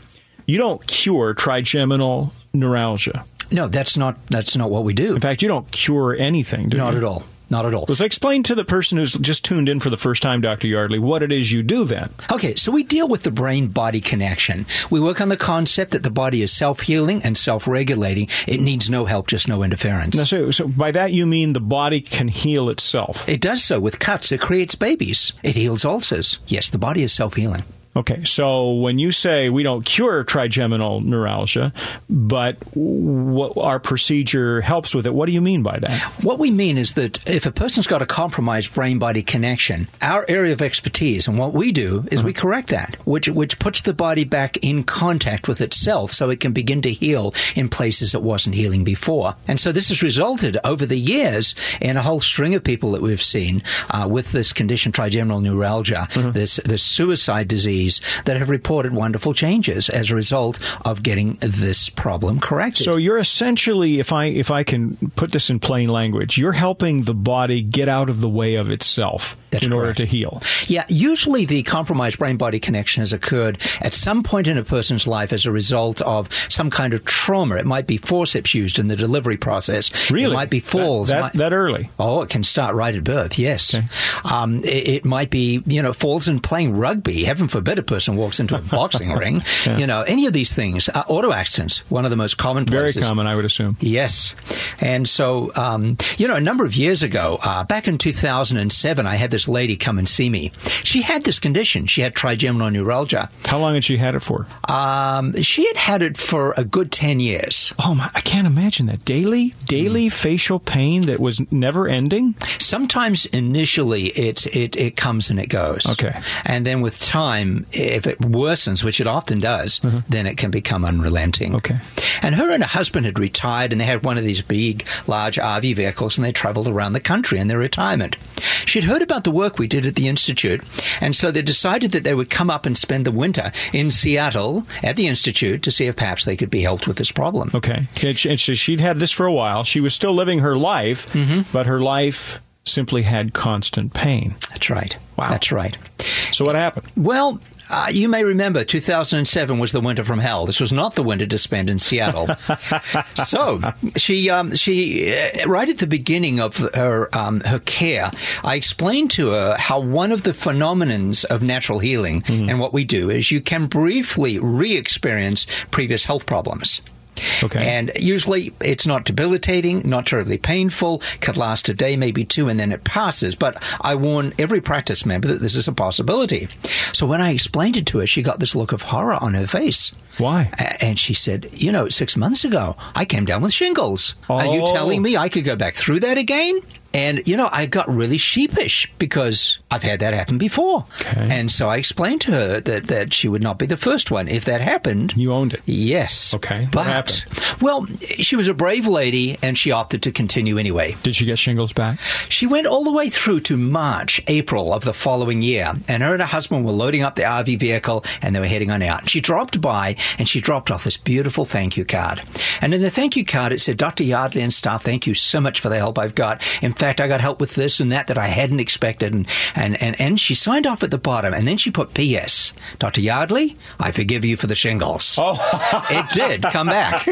You don't cure trigeminal neuralgia. No, that's not that's not what we do. In fact, you don't cure anything. Do not you? at all. Not at all. So explain to the person who's just tuned in for the first time, Dr. Yardley, what it is you do then. Okay, so we deal with the brain body connection. We work on the concept that the body is self healing and self regulating. It needs no help, just no interference. Now, so, so by that you mean the body can heal itself? It does so with cuts. It creates babies. It heals ulcers. Yes, the body is self healing. Okay, so when you say we don't cure trigeminal neuralgia, but what our procedure helps with it, what do you mean by that? What we mean is that if a person's got a compromised brain body connection, our area of expertise and what we do is uh-huh. we correct that, which which puts the body back in contact with itself so it can begin to heal in places it wasn't healing before. And so this has resulted over the years in a whole string of people that we've seen uh, with this condition, trigeminal neuralgia, uh-huh. this this suicide disease that have reported wonderful changes as a result of getting this problem corrected. So you're essentially, if I if I can put this in plain language, you're helping the body get out of the way of itself That's in correct. order to heal. Yeah, usually the compromised brain body connection has occurred at some point in a person's life as a result of some kind of trauma. It might be forceps used in the delivery process. Really, it might be falls that, that, might, that early. Oh, it can start right at birth. Yes, okay. um, it, it, might be you know falls in playing rugby. Heaven forbid a person walks into a (laughs) boxing ring. Yeah. You know any of these things. Uh, auto accidents, one of the most common. Places. Very common, I would assume. Yes, and so um, you know a number of years ago, uh, back in 2007, I had this lady come and see me. She had this condition. She had trigeminal neuralgia. How long had she had it for? Um, she had had it for a good 10 years. Oh, my, I can't imagine that. Daily, daily mm. facial pain that was never ending? Sometimes initially it, it, it comes and it goes. Okay. And then with time, if it worsens, which it often does, mm-hmm. then it can become unrelenting. Okay. And her and her husband had retired and they had one of these big, large RV vehicles and they traveled around the country in their retirement. She'd heard about the work we did at the Institute, and so they decided that they would come up and spend the winter in Seattle at the Institute to see if perhaps they could be helped with this problem. Okay. And so she'd had this for a while. She was still living her life, mm-hmm. but her life simply had constant pain. That's right. Wow. That's right. So what happened? Well, uh, you may remember 2007 was the winter from hell. This was not the winter to spend in Seattle. (laughs) so she, um, she, uh, right at the beginning of her um, her care, I explained to her how one of the phenomenons of natural healing mm-hmm. and what we do is you can briefly re-experience previous health problems. Okay. And usually it's not debilitating, not terribly painful, could last a day, maybe two, and then it passes. But I warn every practice member that this is a possibility. So when I explained it to her, she got this look of horror on her face. Why? And she said, You know, six months ago, I came down with shingles. Oh. Are you telling me I could go back through that again? And, you know, I got really sheepish because I've had that happen before. Okay. And so I explained to her that, that she would not be the first one. If that happened. You owned it. Yes. Okay. But, what happened? Well, she was a brave lady and she opted to continue anyway. Did she get shingles back? She went all the way through to March, April of the following year. And her and her husband were loading up the RV vehicle and they were heading on out. She dropped by and she dropped off this beautiful thank you card. And in the thank you card, it said, Dr. Yardley and staff, thank you so much for the help I've got. In fact, I got help with this and that that I hadn't expected. And, and, and, and she signed off at the bottom. And then she put P.S. Dr. Yardley, I forgive you for the shingles. Oh, (laughs) it did come back.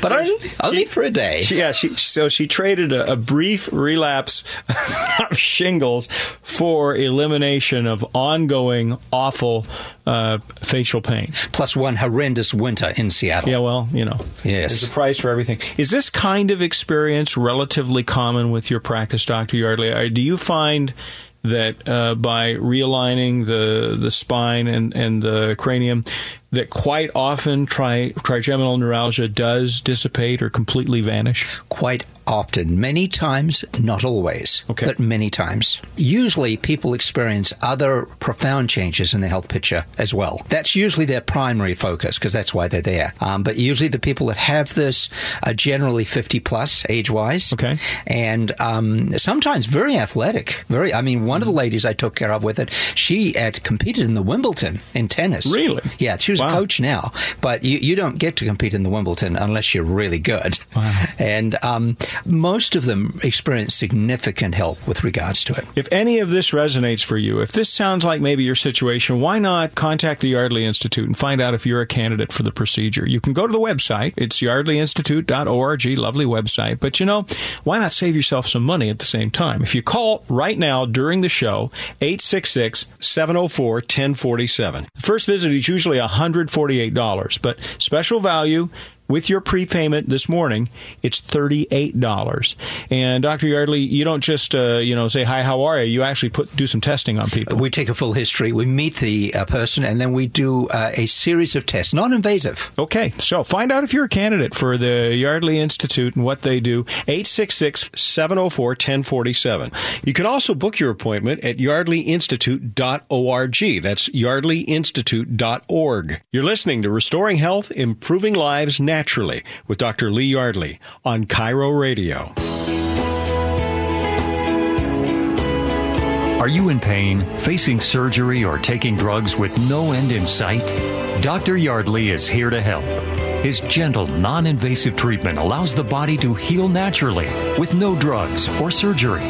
But only, only for a day. She- yeah, she so she traded a, a brief relapse (laughs) of shingles for elimination of ongoing awful uh, facial pain. Plus one horrendous winter in Seattle. Yeah, well, you know, Yes. there's a price for everything. Is this kind of experience relatively common with your practice, Doctor Yardley? Do you find that uh, by realigning the the spine and, and the cranium, that quite often tri- trigeminal neuralgia does dissipate or completely vanish? Quite often. Many times, not always, Okay. but many times. Usually, people experience other profound changes in their health picture as well. That's usually their primary focus because that's why they're there. Um, but usually, the people that have this are generally 50 plus age wise. Okay. And um, sometimes very athletic. Very, I mean, one of the ladies I took care of with it, she had competed in the Wimbledon in tennis. Really? Yeah, she was Wow. A coach now, but you, you don't get to compete in the Wimbledon unless you're really good. Wow. And um, most of them experience significant help with regards to it. If any of this resonates for you, if this sounds like maybe your situation, why not contact the Yardley Institute and find out if you're a candidate for the procedure? You can go to the website. It's yardleyinstitute.org, lovely website. But you know, why not save yourself some money at the same time? If you call right now during the show, 866-704-1047. The first visit is usually $148, but special value with your prepayment this morning, it's $38. And Dr. Yardley, you don't just, uh, you know, say, hi, how are you? You actually put, do some testing on people. We take a full history, we meet the uh, person, and then we do uh, a series of tests, non invasive. Okay, so find out if you're a candidate for the Yardley Institute and what they do. 866 704 1047. You can also book your appointment at yardleyinstitute.org. That's yardleyinstitute.org. You're listening to Restoring Health, Improving Lives Naturally with Dr. Lee Yardley on KIRO Radio. Are you in pain, facing surgery, or taking drugs with no end in sight? Dr. Yardley is here to help. His gentle, non invasive treatment allows the body to heal naturally with no drugs or surgery.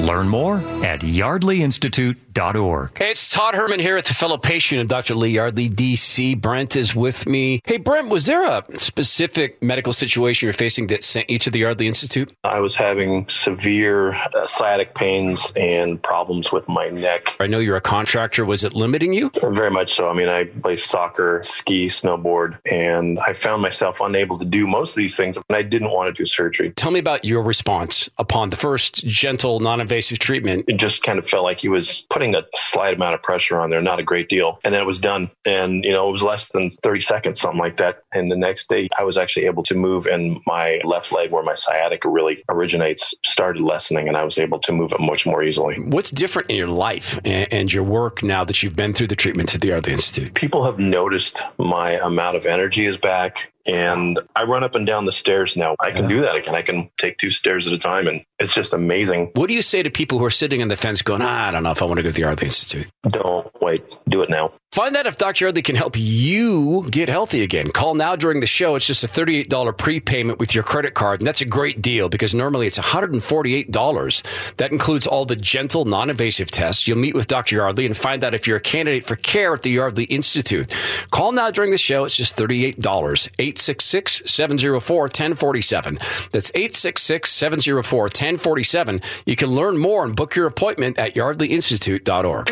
Learn more at yardleyinstitute.org. Hey, it's Todd Herman here at the fellow patient of Dr. Lee Yardley, DC. Brent is with me. Hey, Brent, was there a specific medical situation you're facing that sent you to the Yardley Institute? I was having severe uh, sciatic pains and problems with my neck. I know you're a contractor. Was it limiting you? Very much so. I mean, I play soccer, ski, snowboard, and I found myself unable to do most of these things, and I didn't want to do surgery. Tell me about your response upon the first gentle, non invasive treatment. It just kind of felt like he was putting a slight amount of pressure on there, not a great deal. And then it was done. And, you know, it was less than 30 seconds, something like that. And the next day, I was actually able to move, and my left leg, where my sciatica really originates, started lessening, and I was able to move it much more easily. What's different in your life and, and your work now that you've been through the treatment at the uh, Yardley Institute? people have noticed my amount of energy is back and I run up and down the stairs now. I can do that again. I can take two stairs at a time and it's just amazing. What do you say to people who are sitting on the fence going, ah, I don't know if I want to go to the Yardley Institute? Don't wait. Do it now. Find out if Dr. Yardley can help you get healthy again. Call now during the show. It's just a $38 prepayment with your credit card. And that's a great deal because normally it's $148. That includes all the gentle, non invasive tests. You'll meet with Dr. Yardley and find out if you're a candidate for care at the Yardley Institute. Call now during the show. It's just $38. 866 704 1047. That's 866 704 1047. You can learn more and book your appointment at yardleyinstitute.org.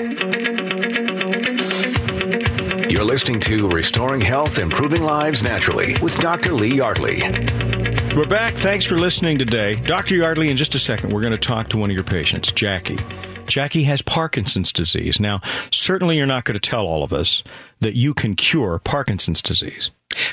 You're listening to Restoring Health, Improving Lives Naturally with Dr. Lee Yardley. We're back. Thanks for listening today. Dr. Yardley, in just a second, we're going to talk to one of your patients, Jackie. Jackie has Parkinson's disease. Now, certainly you're not going to tell all of us that you can cure Parkinson's disease.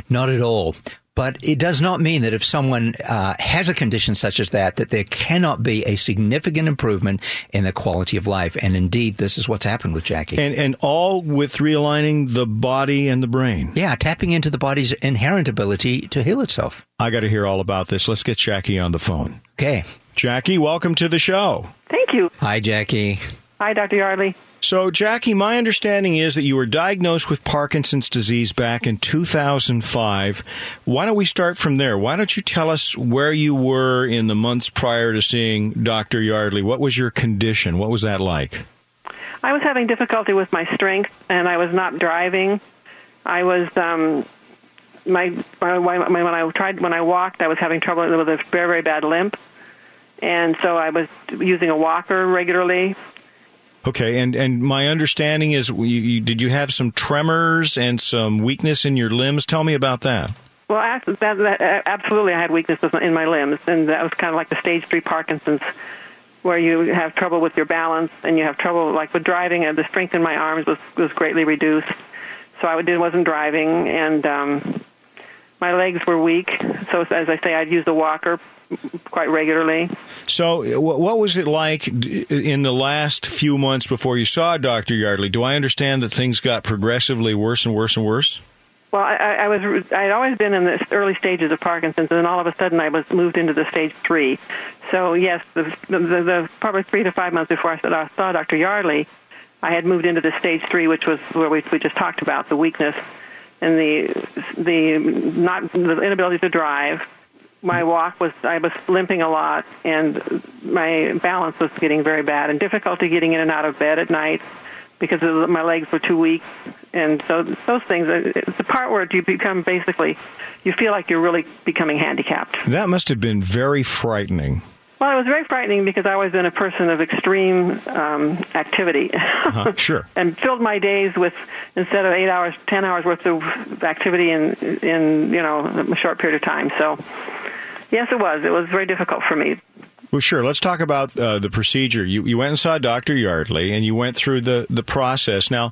Not at all. But it does not mean that if someone uh, has a condition such as that, that there cannot be a significant improvement in the quality of life. And indeed, this is what's happened with Jackie. And, and all with realigning the body and the brain. yeah, tapping into the body's inherent ability to heal itself. I got to hear all about this. Let's get Jackie on the phone. Okay. Jackie, welcome to the show. Thank you. Hi, Jackie. Hi, Dr. Yardley. So, Jackie, my understanding is that you were diagnosed with Parkinson's disease back in 2005. Why don't we start from there? Why don't you tell us where you were in the months prior to seeing Dr. Yardley? What was your condition? What was that like? I was having difficulty with my strength, and I was not driving. I was um, my, my when I tried when I walked, I was having trouble with a very very bad limp, and so I was using a walker regularly. Okay, and and my understanding is, you, you, did you have some tremors and some weakness in your limbs? Tell me about that. Well, that, that, absolutely, I had weaknesses in my limbs, and that was kind of like the stage three Parkinson's, where you have trouble with your balance and you have trouble, like with driving. And the strength in my arms was was greatly reduced, so I did wasn't driving, and um, my legs were weak. So as I say, I'd use a walker quite regularly. So, what was it like in the last few months before you saw Dr. Yardley? Do I understand that things got progressively worse and worse and worse? Well, I, I was I had always been in the early stages of Parkinson's, and then all of a sudden I was moved into the stage three. So yes, the, the, the probably three to five months before I saw Dr. Yardley, I had moved into the stage three, which was where we, we just talked about the weakness and the the not the inability to drive my walk was I was limping a lot and my balance was getting very bad and difficulty getting in and out of bed at night because of, my legs were too weak and so those things uh, it's the part where you become basically you feel like you're really becoming handicapped that must have been very frightening well, it was very frightening because I was been a person of extreme um, activity. uh-huh, (laughs) sure. and filled my days with instead of eight hours, ten hours worth of activity in in you know a short period of time. So Yes, it was. It was very difficult for me. Well, sure. Let's talk about uh, the procedure. You, you went and saw Dr. Yardley, and you went through the, the process. Now,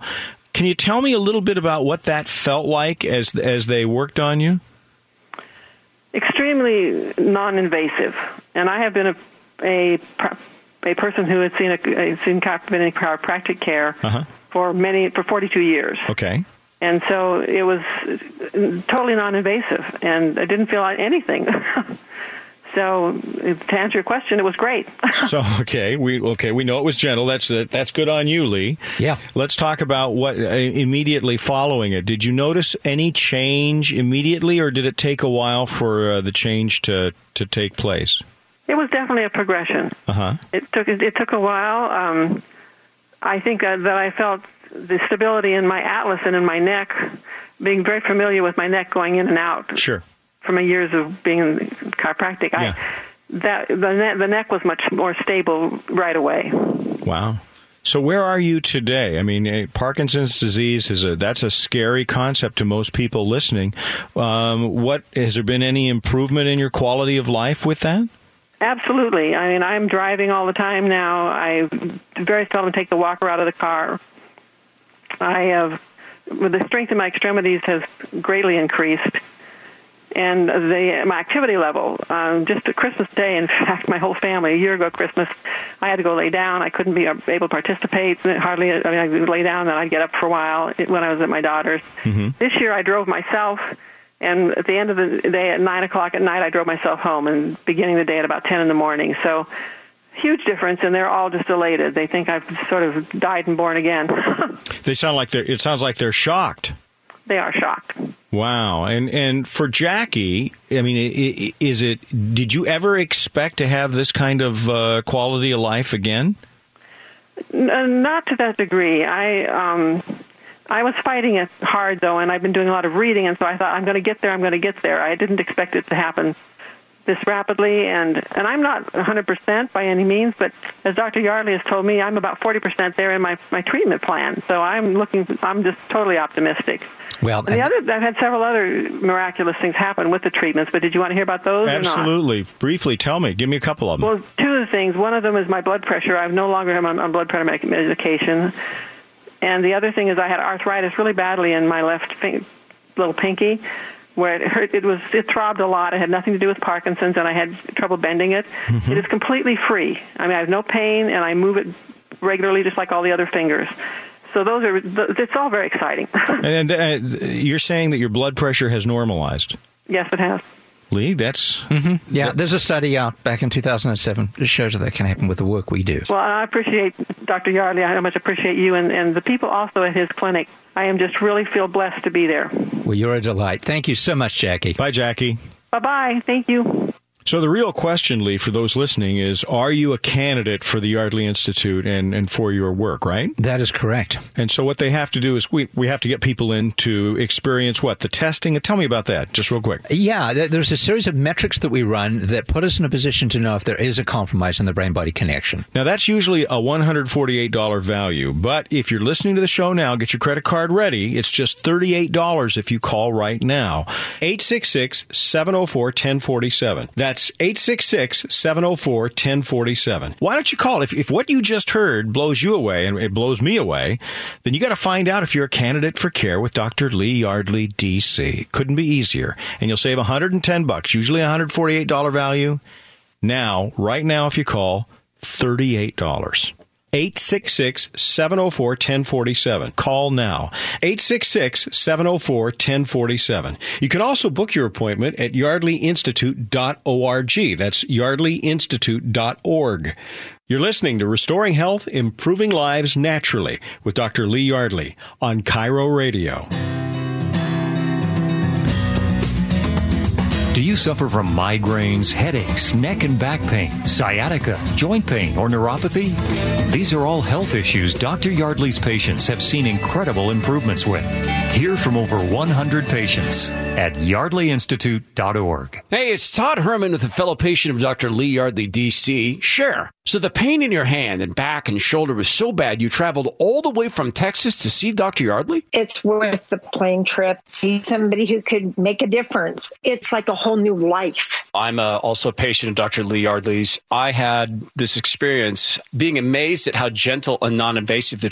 can you tell me a little bit about what that felt like as as they worked on you? Extremely non-invasive, and I have been a a, a person who has seen a seen in chiropractic care uh-huh. for many for 42 years. Okay. And so it was totally non-invasive, and I didn't feel anything. (laughs) So, to answer your question, it was great. (laughs) so, okay, we okay, we know it was gentle. That's that's good on you, Lee. Yeah. Let's talk about what uh, immediately following it. Did you notice any change immediately, or did it take a while for uh, the change to to take place? It was definitely a progression. Uh huh. It took it, it took a while. Um, I think uh, that I felt the stability in my atlas and in my neck, being very familiar with my neck going in and out. Sure. From my years of being in chiropractic, yeah. I that the neck, the neck was much more stable right away. Wow. So where are you today? I mean, eh, Parkinson's disease is a that's a scary concept to most people listening. Um, what has there been any improvement in your quality of life with that? Absolutely. I mean, I'm driving all the time now. I very seldom take the walker out of the car. I have, the strength of my extremities has greatly increased, and the my activity level. Um, just a Christmas Day, in (laughs) fact, my whole family a year ago Christmas, I had to go lay down. I couldn't be able to participate. Hardly. I mean, I would lay down, then I'd get up for a while when I was at my daughter's. Mm-hmm. This year, I drove myself. And at the end of the day, at nine o'clock at night, I drove myself home, and beginning the day at about ten in the morning. So, huge difference, and they're all just elated. They think I've sort of died and born again. (laughs) they sound like they're. It sounds like they're shocked. They are shocked. Wow, and and for Jackie, I mean, is it? Did you ever expect to have this kind of uh, quality of life again? N- uh, not to that degree. I um, I was fighting it hard though, and I've been doing a lot of reading, and so I thought I'm going to get there. I'm going to get there. I didn't expect it to happen this rapidly, and and I'm not 100% by any means, but as Dr. Yardley has told me, I'm about 40% there in my my treatment plan. So I'm looking. I'm just totally optimistic. Well, and the other, I've had several other miraculous things happen with the treatments, but did you want to hear about those? Absolutely. Briefly, tell me. Give me a couple of them. Well, two of the things. One of them is my blood pressure. I've no longer am on, on blood pressure medication, and the other thing is I had arthritis really badly in my left fin- little pinky where it hurt. It was it throbbed a lot. It had nothing to do with Parkinson's, and I had trouble bending it. Mm-hmm. It is completely free. I mean, I have no pain, and I move it regularly, just like all the other fingers. So those are it's all very exciting. (laughs) and, and uh, you're saying that your blood pressure has normalized. Yes, it has. Lee, that's mm-hmm. yeah. There's a study out back in 2007 that shows that that can happen with the work we do. Well, I appreciate Dr. Yardley. I much appreciate you and, and the people also at his clinic. I am just really feel blessed to be there. Well, you're a delight. Thank you so much, Jackie. Bye, Jackie. Bye bye. Thank you. So the real question, Lee, for those listening is, are you a candidate for the Yardley Institute and, and for your work, right? That is correct. And so what they have to do is we, we have to get people in to experience what? The testing? Tell me about that, just real quick. Yeah, there's a series of metrics that we run that put us in a position to know if there is a compromise in the brain-body connection. Now, that's usually a $148 value, but if you're listening to the show now, get your credit card ready. It's just $38 if you call right now. 866 704 1047. That's that's 866 704 1047. Why don't you call? If, if what you just heard blows you away and it blows me away, then you got to find out if you're a candidate for care with Dr. Lee Yardley, DC. Couldn't be easier. And you'll save 110 bucks, usually $148 value. Now, right now, if you call, $38. 866 704 1047. Call now. 866 704 1047. You can also book your appointment at yardleyinstitute.org. That's yardleyinstitute.org. You're listening to Restoring Health, Improving Lives Naturally with Dr. Lee Yardley on KIRO Radio. Do you suffer from migraines, headaches, neck and back pain, sciatica, joint pain, or neuropathy? These are all health issues Dr. Yardley's patients have seen incredible improvements with. Hear from over 100 patients at yardleyinstitute.org. Hey, it's Todd Herman with a fellow patient of Dr. Lee Yardley, D.C. Share. So the pain in your hand and back and shoulder was so bad you traveled all the way from Texas to see Dr. Yardley? It's worth the plane trip. See somebody who could make a difference. It's like a whole new life. I'm a, uh, also a patient of Dr. Lee Yardley's. I had this experience being amazed at how gentle and non-invasive the